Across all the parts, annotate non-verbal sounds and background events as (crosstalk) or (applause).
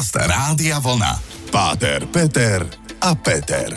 Podcast Rádia Vlna. Páter, Peter a Peter.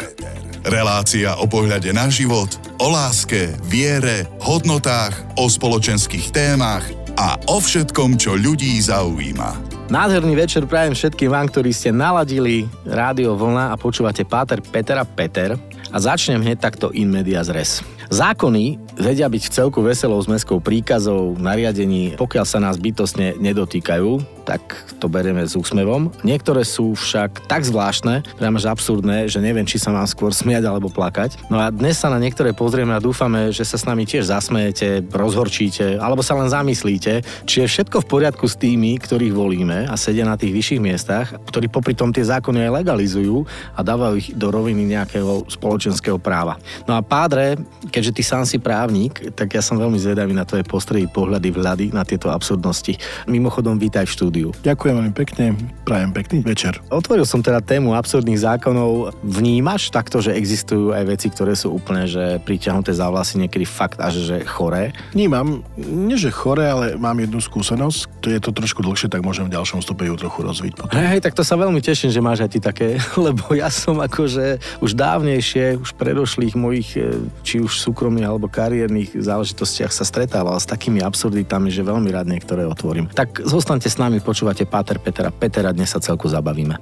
Relácia o pohľade na život, o láske, viere, hodnotách, o spoločenských témach a o všetkom, čo ľudí zaujíma. Nádherný večer prajem všetkým vám, ktorí ste naladili Rádio Vlna a počúvate Páter, Peter a Peter. A začnem hneď takto in medias res. Zákony vedia byť v celku veselou zmeskou príkazov, nariadení, pokiaľ sa nás bytostne nedotýkajú, tak to berieme s úsmevom. Niektoré sú však tak zvláštne, priamo že absurdné, že neviem, či sa mám skôr smiať alebo plakať. No a dnes sa na niektoré pozrieme a dúfame, že sa s nami tiež zasmejete, rozhorčíte alebo sa len zamyslíte, či je všetko v poriadku s tými, ktorých volíme a sedia na tých vyšších miestach, ktorí popri tom tie zákony aj legalizujú a dávajú ich do roviny nejakého spoločenského práva. No a pádre, keďže ty sám si právnik, tak ja som veľmi zvedavý na tvoje postredy, pohľady, vľady na tieto absurdnosti. Mimochodom, vítaj v štúdiu štúdiu. Ďakujem veľmi pekne, prajem pekný večer. Otvoril som teda tému absurdných zákonov. Vnímaš takto, že existujú aj veci, ktoré sú úplne že priťahnuté za vlasy, niekedy fakt až že choré? Vnímam, nie že choré, ale mám jednu skúsenosť. To je to trošku dlhšie, tak môžem v ďalšom stupe ju trochu rozviť. Potom. Hej, hej, tak to sa veľmi teším, že máš aj ty také, (laughs) lebo ja som akože už dávnejšie, už predošlých mojich, e, či už súkromných alebo kariérnych záležitostiach sa stretával s takými absurditami, že veľmi rád niektoré otvorím. Tak zostaňte s nami, Počúvate Páter Petera Petera, dnes sa celku zabavíme.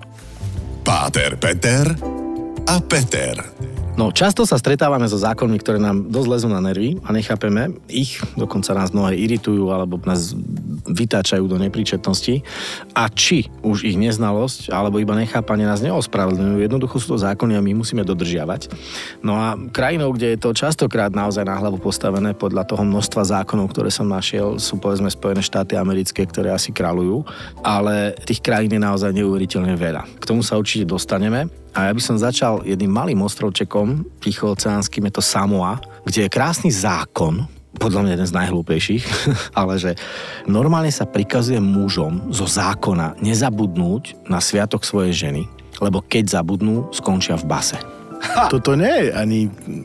Páter Peter a Peter. No, často sa stretávame so zákonmi, ktoré nám dosť lezú na nervy a nechápeme ich, dokonca nás mnohé iritujú alebo nás vytáčajú do nepríčetnosti a či už ich neznalosť alebo iba nechápanie nás neospravedlňujú. Jednoducho sú to zákony a my musíme dodržiavať. No a krajinou, kde je to častokrát naozaj na hlavu postavené podľa toho množstva zákonov, ktoré som našiel, sú povedzme Spojené štáty americké, ktoré asi kráľujú, ale tých krajín je naozaj neuveriteľne veľa. K tomu sa určite dostaneme. A ja by som začal jedným malým ostrovčekom, tichooceánskym, je to Samoa, kde je krásny zákon, podľa mňa jeden z najhlúpejších, (laughs) ale že normálne sa prikazuje mužom zo zákona nezabudnúť na sviatok svojej ženy, lebo keď zabudnú, skončia v base. Ha. Toto nie je ani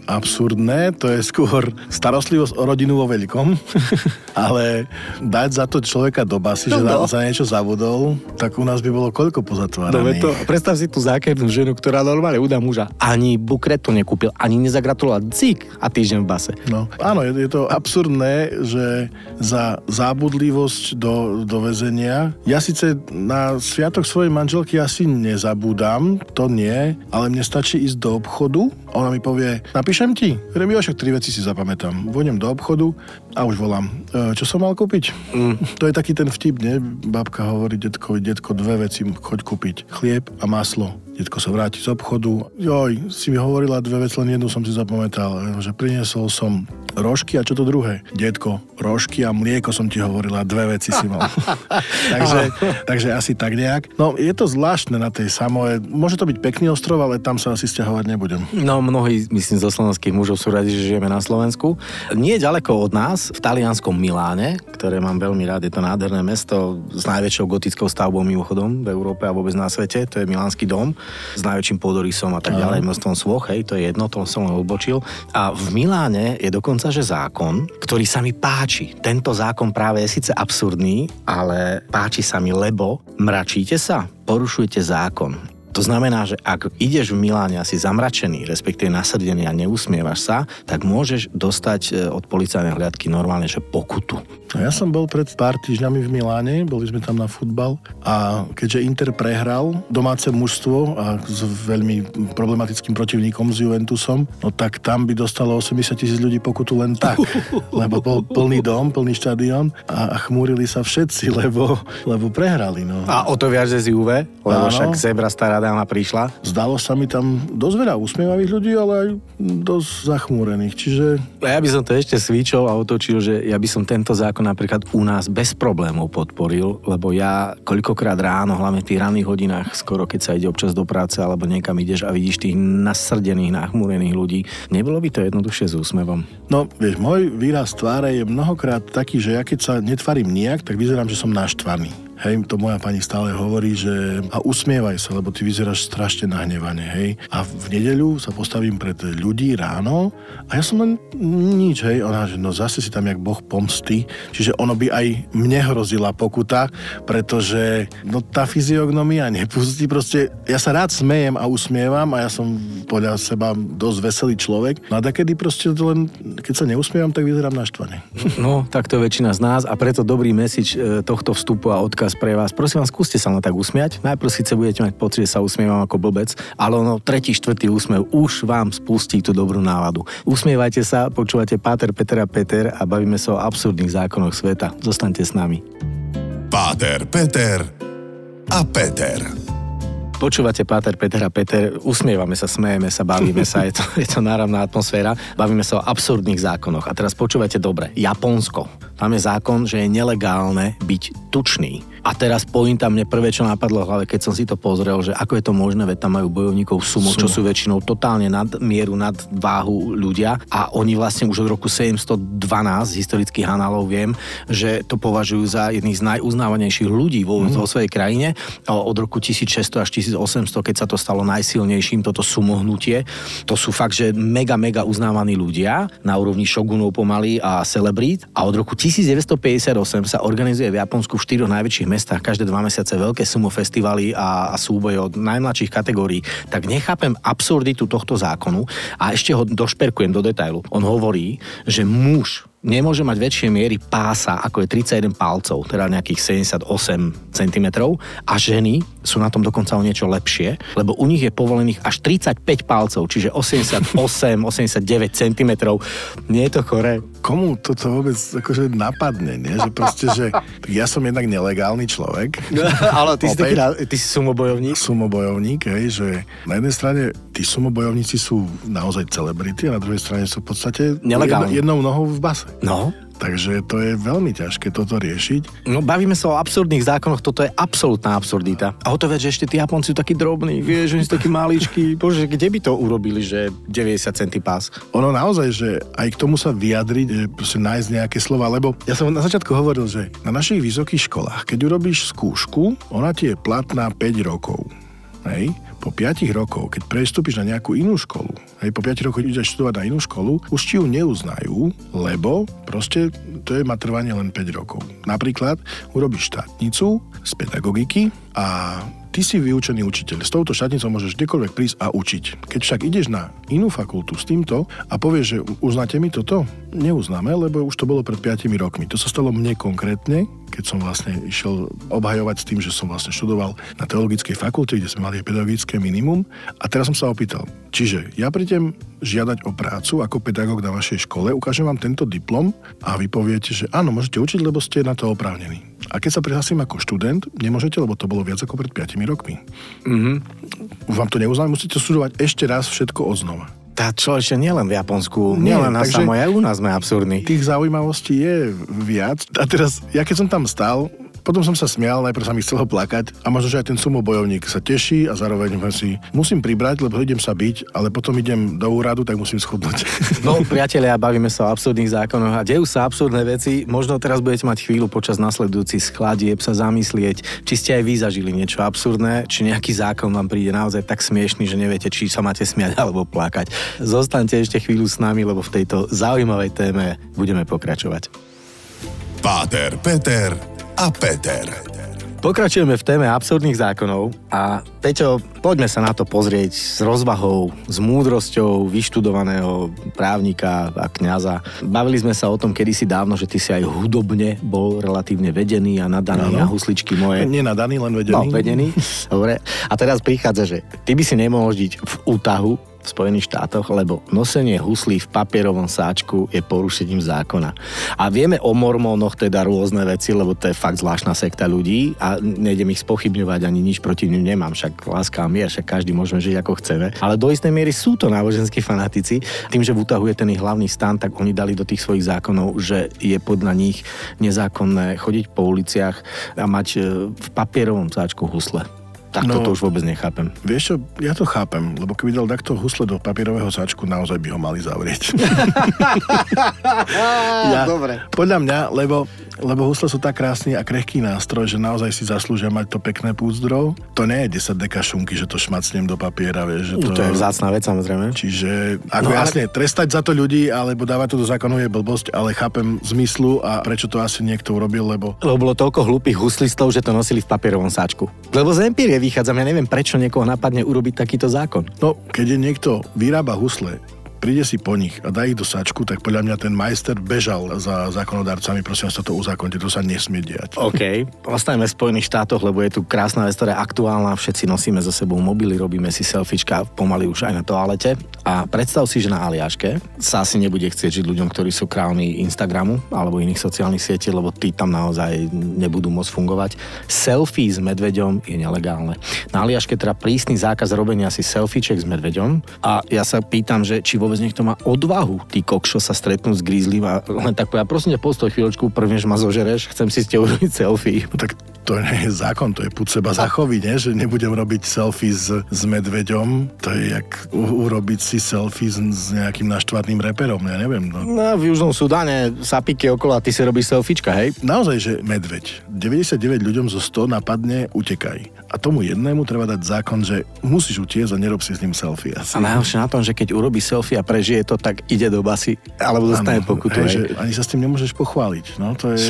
absurdné, to je skôr starostlivosť o rodinu vo veľkom, (laughs) ale dať za to človeka do basy, no, že no. za niečo zabudol, tak u nás by bolo koľko pozatváraných. No, to, predstav si tú zákernú ženu, ktorá normálne udá muža. Ani bukret to nekúpil, ani nezagratuloval dzik a týždeň v base. No, áno, je, je to absurdné, že za zábudlivosť do, do väzenia, ja síce na sviatok svojej manželky asi nezabúdam, to nie, ale mne stačí ísť do obchodu a ona mi povie, napíšem ti? Hovorím, jo, však tri veci si zapamätám. Vôjdem do obchodu a už volám, e, čo som mal kúpiť? Mm. (laughs) To je taký ten vtip, nie? Babka hovorí detkovi, detko, dve veci choď kúpiť. Chlieb a maslo. Detko sa vráti z obchodu. Joj, si mi hovorila dve veci, len jednu som si zapamätal, že priniesol som rožky a čo to druhé? Detko, rožky a mlieko som ti hovorila, dve veci si mal. (laughs) takže, takže asi tak nejak. No, je to zvláštne na tej samoe. Môže to byť pekný ostrov, ale tam sa asi stiahovať nebudem. No, mnohí, myslím, zo slovenských mužov sú radi, že žijeme na Slovensku. Nie ďaleko od nás, v talianskom Miláne, ktoré mám veľmi rád, je to nádherné mesto s najväčšou gotickou stavbou mimochodom v Európe a vôbec na svete, to je Milánsky dom s najväčším pôdorysom a tak ďalej, množstvom svoch, hej, to je jedno, to som len odbočil. A v Miláne je dokonca, že zákon, ktorý sa mi páči. Tento zákon práve je síce absurdný, ale páči sa mi, lebo mračíte sa, porušujete zákon. To znamená, že ak ideš v Miláne asi zamračený, respektíve nasrdený a neusmievaš sa, tak môžeš dostať e, od policajnej hliadky normálne, že pokutu. Ja som bol pred pár týždňami v Miláne, boli sme tam na futbal a keďže Inter prehral domáce mužstvo a s veľmi problematickým protivníkom s Juventusom, no tak tam by dostalo 80 tisíc ľudí pokutu len tak, (laughs) lebo bol plný dom, plný štadión a, a chmúrili sa všetci, (laughs) lebo, lebo prehrali. No. A o to viac, že z Juve, lebo Áno. však Zebra stará dáma prišla? Zdalo sa mi tam dosť veľa usmievavých ľudí, ale aj dosť zachmúrených, čiže... Ja by som to ešte svičol a otočil, že ja by som tento zákon napríklad u nás bez problémov podporil, lebo ja koľkokrát ráno, hlavne v tých ranných hodinách, skoro keď sa ide občas do práce alebo niekam ideš a vidíš tých nasrdených, nachmúrených ľudí, nebolo by to jednoduchšie s úsmevom? No, vieš, môj výraz tváre je mnohokrát taký, že ja keď sa netvarím nijak, tak vyzerám, že som naštvaný. Hej, to moja pani stále hovorí, že a usmievaj sa, lebo ty vyzeráš strašne nahnevane, hej. A v nedeľu sa postavím pred ľudí ráno a ja som len nič, hej. Ona, že no zase si tam jak boh pomsty, čiže ono by aj mne hrozila pokuta, pretože no tá fyziognomia nepustí, proste ja sa rád smejem a usmievam a ja som podľa seba dosť veselý človek, no a kedy proste len, keď sa neusmievam, tak vyzerám naštvane. No, tak to je väčšina z nás a preto dobrý mesič e, tohto vstupu a odkaz pre vás. Prosím vás, skúste sa len tak usmiať. Najprv síce budete mať pocit, že sa usmievam ako blbec, ale ono tretí, štvrtý úsmev už vám spustí tú dobrú náladu. Usmievajte sa, počúvate Páter, Peter a Peter a bavíme sa o absurdných zákonoch sveta. Zostaňte s nami. Páter, Peter a Peter. Počúvate Páter, Peter a Peter, usmievame sa, smejeme sa, bavíme sa, je to, (laughs) je to náravná atmosféra, bavíme sa o absurdných zákonoch. A teraz počúvate dobre, Japonsko. Tam je zákon, že je nelegálne byť tučný. A teraz pointa mne prvé, čo napadlo v hlave, keď som si to pozrel, že ako je to možné, veď tam majú bojovníkov sumo, sumo. čo sú väčšinou totálne nad mieru, nad váhu ľudia a oni vlastne už od roku 712 z historických análov viem, že to považujú za jedných z najuznávanejších ľudí vo, mm. vo svojej krajine od roku 1600 až 1800, keď sa to stalo najsilnejším, toto sumohnutie. To sú fakt, že mega, mega uznávaní ľudia na úrovni šogunov pomaly a celebrít a od roku 1958 sa organizuje v Japonsku v štyroch najväčších mestách každé dva mesiace veľké sumo festivaly a, a súboje od najmladších kategórií, tak nechápem absurditu tohto zákonu a ešte ho došperkujem do detailu. On hovorí, že muž nemôže mať väčšie miery pása, ako je 31 palcov, teda nejakých 78 cm a ženy sú na tom dokonca o niečo lepšie, lebo u nich je povolených až 35 palcov, čiže 88, 89 cm. Nie je to chore? Komu toto vôbec akože napadne, nie? Že proste, že ja som jednak nelegálny človek. (laughs) Ale ty, si, taký, ty si sumobojovník? Sumobojovník, hej, že na jednej strane tí sumobojovníci sú naozaj celebrity a na druhej strane sú v podstate jedno, jednou nohou v base. No. Takže to je veľmi ťažké toto riešiť. No bavíme sa o absurdných zákonoch, toto je absolútna absurdita. A o to viac, že ešte tí Japonci sú takí drobní, vieš, oni sú takí maličkí. (laughs) Bože, kde by to urobili, že 90 centy pás? Ono naozaj, že aj k tomu sa vyjadriť, že proste nájsť nejaké slova, lebo ja som na začiatku hovoril, že na našich vysokých školách, keď urobíš skúšku, ona ti je platná 5 rokov. Hej? Po 5 rokov, keď prestúpiš na nejakú inú školu, hej, po 5 rokoch ideš študovať na inú školu, už ti ju neuznajú, lebo proste to je matrvanie len 5 rokov. Napríklad urobíš štátnicu z pedagogiky a ty si vyučený učiteľ. S touto štátnicou môžeš kdekoľvek prísť a učiť. Keď však ideš na inú fakultu s týmto a povieš, že uznáte mi toto, neuznáme, lebo už to bolo pred 5 rokmi. To sa stalo mne konkrétne, keď som vlastne išiel obhajovať s tým, že som vlastne študoval na teologickej fakulte, kde sme mali pedagogické minimum. A teraz som sa opýtal, čiže ja prídem žiadať o prácu ako pedagóg na vašej škole, ukážem vám tento diplom a vy poviete, že áno, môžete učiť, lebo ste na to oprávnení. A keď sa prihlasím ako študent, nemôžete, lebo to bolo viac ako pred 5 rokmi. Mm-hmm. Vám to neuznáme, musíte študovať ešte raz všetko oznova. Tá človeče nielen v Japonsku, nielen na samo, aj u nás sme absurdní. Tých zaujímavostí je viac. A teraz, ja keď som tam stál, potom som sa smial, najprv sa mi chcelo plakať a možno, že aj ten sumo bojovník sa teší a zároveň si musím pribrať, lebo idem sa byť, ale potom idem do úradu, tak musím schudnúť. (laughs) No, priatelia, bavíme sa o absurdných zákonoch a dejú sa absurdné veci. Možno teraz budete mať chvíľu počas nasledujúcich skladieb sa zamyslieť, či ste aj vy zažili niečo absurdné, či nejaký zákon vám príde naozaj tak smiešný, že neviete, či sa máte smiať (laughs) alebo plakať. Zostaňte ešte chvíľu s nami, lebo v tejto zaujímavej téme budeme pokračovať. Páter, Peter a Peter. Pokračujeme v téme absurdných zákonov a Peťo, poďme sa na to pozrieť s rozvahou, s múdrosťou vyštudovaného právnika a kňaza. Bavili sme sa o tom kedysi dávno, že ty si aj hudobne bol relatívne vedený a nadaný no. a husličky moje. Nie nadaný, len vedený. No, vedený. Dobre. A teraz prichádza, že ty by si nemohol žiť v útahu, v Spojených štátoch, lebo nosenie huslí v papierovom sáčku je porušením zákona. A vieme o mormónoch teda rôzne veci, lebo to je fakt zvláštna sekta ľudí a nejdem ich spochybňovať ani nič proti nim nemám, však láska a mier, však každý môžeme žiť ako chceme. Ale do istej miery sú to náboženskí fanatici. Tým, že v útahu je ten ich hlavný stan, tak oni dali do tých svojich zákonov, že je podľa nich nezákonné chodiť po uliciach a mať e, v papierovom sáčku husle. Tak no, toto už vôbec nechápem. Vieš čo, ja to chápem, lebo keby dal takto husle do papierového sáčku, naozaj by ho mali zavrieť. (laughs) ja, Dobre. Podľa mňa, lebo lebo husle sú tak krásny a krehký nástroj, že naozaj si zaslúžia mať to pekné púzdro. To nie je 10 deka šunky, že to šmacnem do papiera, vieš. Že to... to je vzácná vec, samozrejme. Čiže, ako no, jasne, ale... trestať za to ľudí, alebo dávať to do zákonu je blbosť, ale chápem zmyslu a prečo to asi niekto urobil, lebo... Lebo bolo toľko hlúpych huslistov, že to nosili v papierovom sáčku. Lebo z empírie vychádzam, ja neviem, prečo niekoho napadne urobiť takýto zákon. No, keď je niekto vyrába husle, príde si po nich a dá ich do sačku, tak podľa mňa ten majster bežal za zákonodárcami, prosím vás, toto uzákonte, to sa nesmie diať. OK, (laughs) ostaňme v Spojených štátoch, lebo je tu krásna vec, ktorá je aktuálna, všetci nosíme so sebou mobily, robíme si selfiečka pomaly už aj na toalete a predstav si, že na Aliaške sa asi nebude chcieť žiť ľuďom, ktorí sú králni Instagramu alebo iných sociálnych sietí, lebo tí tam naozaj nebudú môcť fungovať. Selfie s medveďom je nelegálne. Na Aliaške teda prísny zákaz robenia si selfieček s medveďom a ja sa pýtam, že či vôbec niekto má odvahu, tí kokšo sa stretnú s grizzlym a len tak ja prosím ťa postoj chvíľočku, prvne, že ma zožereš, chcem si s tebou urobiť selfie. No tak to nie je zákon, to je púd seba zachoviť, nie? že nebudem robiť selfie s, s medveďom, to je jak u, urobiť si selfie s, s nejakým naštvatným reperom, ja neviem. No. no v Južnom Sudáne sa píke okolo a ty si robíš selfiečka, hej? Naozaj, že medveď. 99 ľuďom zo 100 napadne utekaj. A tomu jednému treba dať zákon, že musíš utiesť a nerob si s ním selfie. Asi. A najhoršie na tom, že keď urobí selfie a prežije to, tak ide do basy, alebo dostane pokutu. Hej, že ani sa s tým nemôžeš pochváliť. No, to je...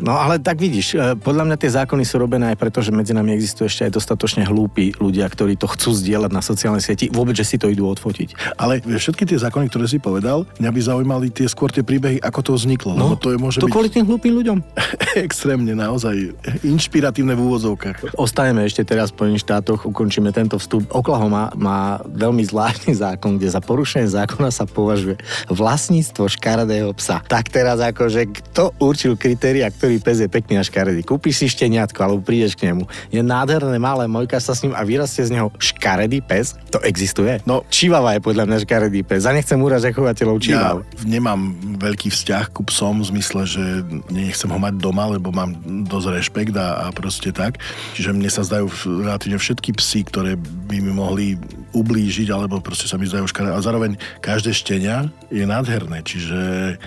No ale tak vidíš, e, podľa mňa tie zákony sú robené aj preto, že medzi nami existujú ešte aj dostatočne hlúpi ľudia, ktorí to chcú zdieľať na sociálnej sieti, vôbec, že si to idú odfotiť. Ale všetky tie zákony, ktoré si povedal, mňa by zaujímali tie skôr tie príbehy, ako to vzniklo. No, lebo to je môže to byť... kvôli tým hlúpým ľuďom. (laughs) extrémne, naozaj inšpiratívne v úvodzovkách. Ostajeme ešte teraz po štátoch, ukončíme tento vstup. Oklahoma má veľmi zvláštny zákon, kde za porušenie zákona sa považuje vlastníctvo škaredého psa. Tak teraz akože kto určil kritéria, ktorý pes je pekný a škaredý? Kúpiš si šteniatko alebo prídeš k nemu. Je nádherné malé, mojka sa s ním a vyrastie z neho škaredý pes? To existuje? No, čivava je podľa mňa škaredý pes. A nechcem uražať chovateľov čivav. Ja nemám veľký vzťah ku psom v zmysle, že nechcem ho mať doma, lebo mám dosť rešpekt a, a proste tak. Čiže mne sa zdajú relatívne všetky psy, ktoré by mi mohli ublížiť, alebo proste sa mi zdajú škaredé. A zároveň každé štenia je nádherné, čiže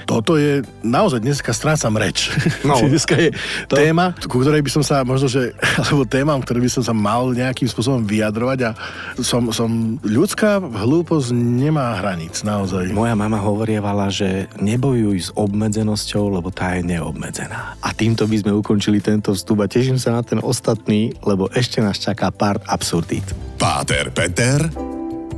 toto je naozaj dneska strácam reč. No, (laughs) dneska je to... téma, ku ktorej by som sa možno, že, (laughs) alebo téma, ktoré by som sa mal nejakým spôsobom vyjadrovať a som, som ľudská hlúposť nemá hranic, naozaj. Moja mama hovorievala, že nebojuj s obmedzenosťou, lebo tá je neobmedzená. A týmto by sme ukončili tento vstup a teším sa na ten ostatný, lebo ešte nás čaká part absurdít. Páter Peter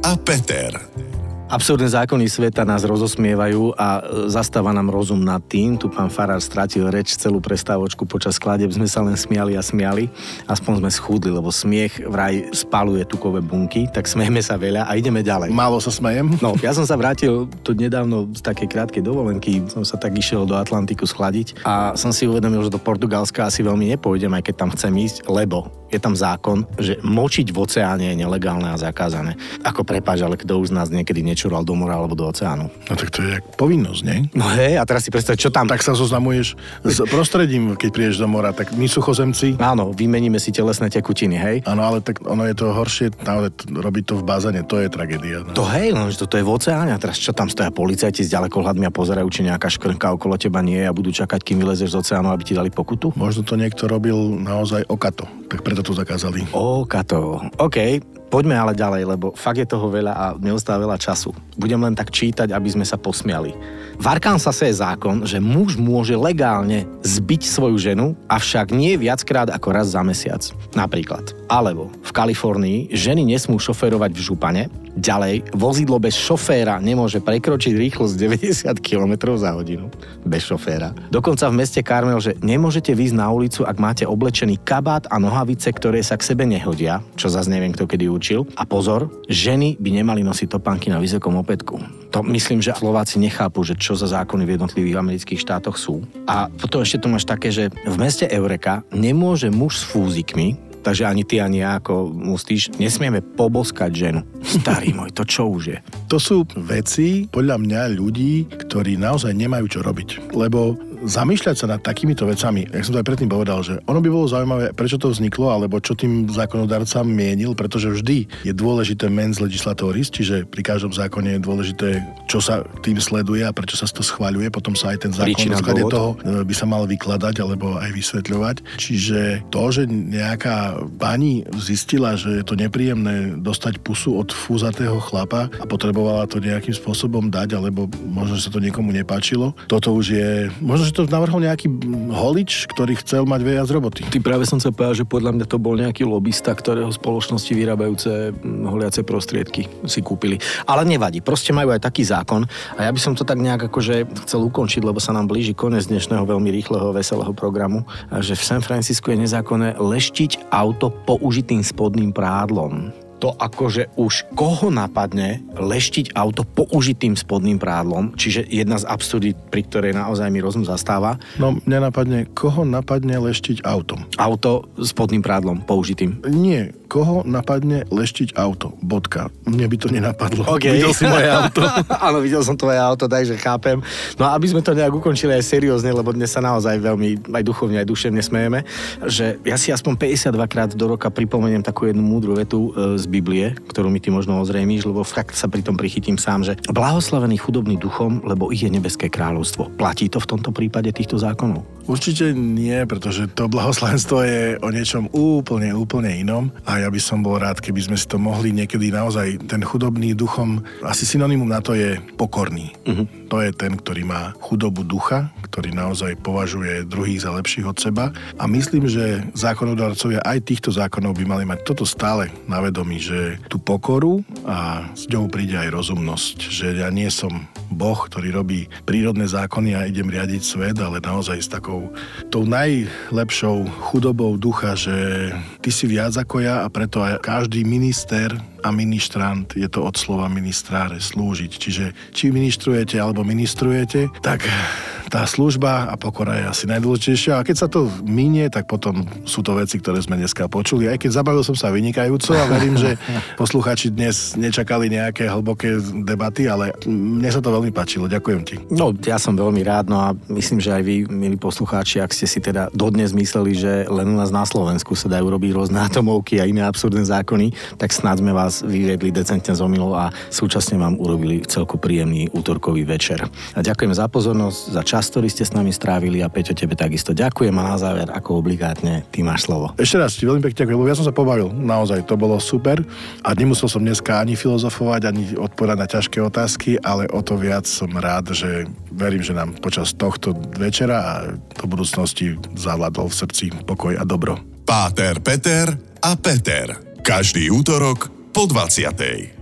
a Peter. Absurdné zákony sveta nás rozosmievajú a e, zastáva nám rozum nad tým. Tu pán Farár stratil reč celú prestávočku počas skladeb, sme sa len smiali a smiali. Aspoň sme schudli, lebo smiech vraj spaluje tukové bunky, tak smejeme sa veľa a ideme ďalej. Málo sa smejem. No, ja som sa vrátil tu nedávno z takej krátkej dovolenky, som sa tak išiel do Atlantiku schladiť a som si uvedomil, že do Portugalska asi veľmi nepôjdem, aj keď tam chcem ísť, lebo je tam zákon, že močiť v oceáne je nelegálne a zakázané. Ako prepáč, ale kto už z nás niekedy nečural do mora alebo do oceánu. No tak to je jak povinnosť, nie? No hej, a teraz si predstav, čo tam. Tak sa zoznamuješ s prostredím, keď prídeš do mora, tak my suchozemci. Áno, vymeníme si telesné tekutiny, hej? Áno, ale tak ono je to horšie, naozaj robiť to v bazéne, to je tragédia. No. To hej, že toto je v oceáne a teraz čo tam stoja policajti s ďalekohľadmi a pozerajú, či nejaká škrnka okolo teba nie je a budú čakať, kým vylezeš z oceánu, aby ti dali pokutu? Možno to niekto robil naozaj okato, tak preto to zakázali. O, kato. OK, poďme ale ďalej, lebo fakt je toho veľa a neostáva veľa času. Budem len tak čítať, aby sme sa posmiali. V Arkansase je zákon, že muž môže legálne zbiť svoju ženu, avšak nie viackrát ako raz za mesiac. Napríklad. Alebo v Kalifornii ženy nesmú šoférovať v župane, ďalej vozidlo bez šoféra nemôže prekročiť rýchlosť 90 km za hodinu. Bez šoféra. Dokonca v meste Karmel, že nemôžete výjsť na ulicu, ak máte oblečený kabát a nohavice, ktoré sa k sebe nehodia, čo zase neviem, kto kedy učil. A pozor, ženy by nemali nosiť topánky na vysokom opätku. To myslím, že Slováci nechápu, že čo za zákony v jednotlivých amerických štátoch sú. A potom ešte to máš také, že v meste Eureka nemôže muž s fúzikmi, takže ani ty, ani ja ako mustíš, nesmieme poboskať ženu. Starý môj, to čo už je? To sú veci, podľa mňa, ľudí, ktorí naozaj nemajú čo robiť. Lebo zamýšľať sa nad takýmito vecami, jak som to aj predtým povedal, že ono by bolo zaujímavé, prečo to vzniklo, alebo čo tým zákonodarca mienil, pretože vždy je dôležité mens legislatoris, čiže pri každom zákone je dôležité, čo sa tým sleduje a prečo sa to schváľuje, potom sa aj ten zákon na toho e, by sa mal vykladať alebo aj vysvetľovať. Čiže to, že nejaká pani zistila, že je to nepríjemné dostať pusu od fúzatého chlapa a potrebovala to nejakým spôsobom dať, alebo možno, že sa to niekomu nepáčilo, toto už je, možno, že to navrhol nejaký holič, ktorý chcel mať viac roboty. Ty práve som sa povedal, že podľa mňa to bol nejaký lobista, ktorého spoločnosti vyrábajúce holiace prostriedky si kúpili. Ale nevadí, proste majú aj taký zákon a ja by som to tak nejak akože chcel ukončiť, lebo sa nám blíži koniec dnešného veľmi rýchleho, veselého programu, že v San Francisku je nezákonné leštiť auto použitým spodným prádlom to akože už koho napadne leštiť auto použitým spodným prádlom, čiže jedna z absurdít, pri ktorej naozaj mi rozum zastáva. No, mňa napadne, koho napadne leštiť autom? Auto spodným prádlom použitým. Nie, koho napadne leštiť auto? Bodka. Mne by to nenapadlo. Okay. Videl si moje auto. (laughs) Áno, videl som tvoje auto, takže chápem. No a aby sme to nejak ukončili aj seriózne, lebo dnes sa naozaj veľmi aj duchovne, aj duševne smejeme, že ja si aspoň 52 krát do roka pripomeniem takú jednu múdru vetu e, z Biblie, ktorú mi ty možno ozrejmíš, lebo fakt sa pri tom prichytím sám, že blahoslavený chudobný duchom, lebo ich je nebeské kráľovstvo. Platí to v tomto prípade týchto zákonov? Určite nie, pretože to blahoslavenstvo je o niečom úplne, úplne inom a ja by som bol rád, keby sme si to mohli niekedy naozaj, ten chudobný duchom, asi synonymum na to je pokorný. Uh-huh. To je ten, ktorý má chudobu ducha, ktorý naozaj považuje druhých za lepších od seba a myslím, že zákonodarcovia aj týchto zákonov by mali mať toto stále na vedomí, že tú pokoru a s ňou príde aj rozumnosť, že ja nie som Boh, ktorý robí prírodné zákony a idem riadiť svet, ale naozaj s takou tou najlepšou chudobou ducha, že ty si viac ako ja a preto aj každý minister a ministrant je to od slova ministráre slúžiť. Čiže či ministrujete alebo ministrujete, tak tá služba a pokora je asi najdôležitejšia. A keď sa to minie, tak potom sú to veci, ktoré sme dneska počuli. Aj keď zabavil som sa vynikajúco a verím, že posluchači dnes nečakali nejaké hlboké debaty, ale mne sa to veľmi páčilo. Ďakujem ti. No, ja som veľmi rád, no a myslím, že aj vy, milí poslucháči, ak ste si teda dodnes mysleli, že len u nás na Slovensku sa dajú robiť rôzne atomovky a iné absurdné zákony, tak snad sme vás vyviedli decentne z omylov a súčasne vám urobili celku príjemný útorkový večer. A ďakujem za pozornosť, za čas, ktorý ste s nami strávili a Peťo, tebe takisto ďakujem a na záver, ako obligátne, ty máš slovo. Ešte raz ti veľmi pekne ďakujem, lebo ja som sa pobavil, naozaj, to bolo super a nemusel som dneska ani filozofovať, ani odpovedať na ťažké otázky, ale o to viac som rád, že verím, že nám počas tohto večera a do budúcnosti zavládol v srdci pokoj a dobro. Páter, Peter a Peter. Každý útorok po 20.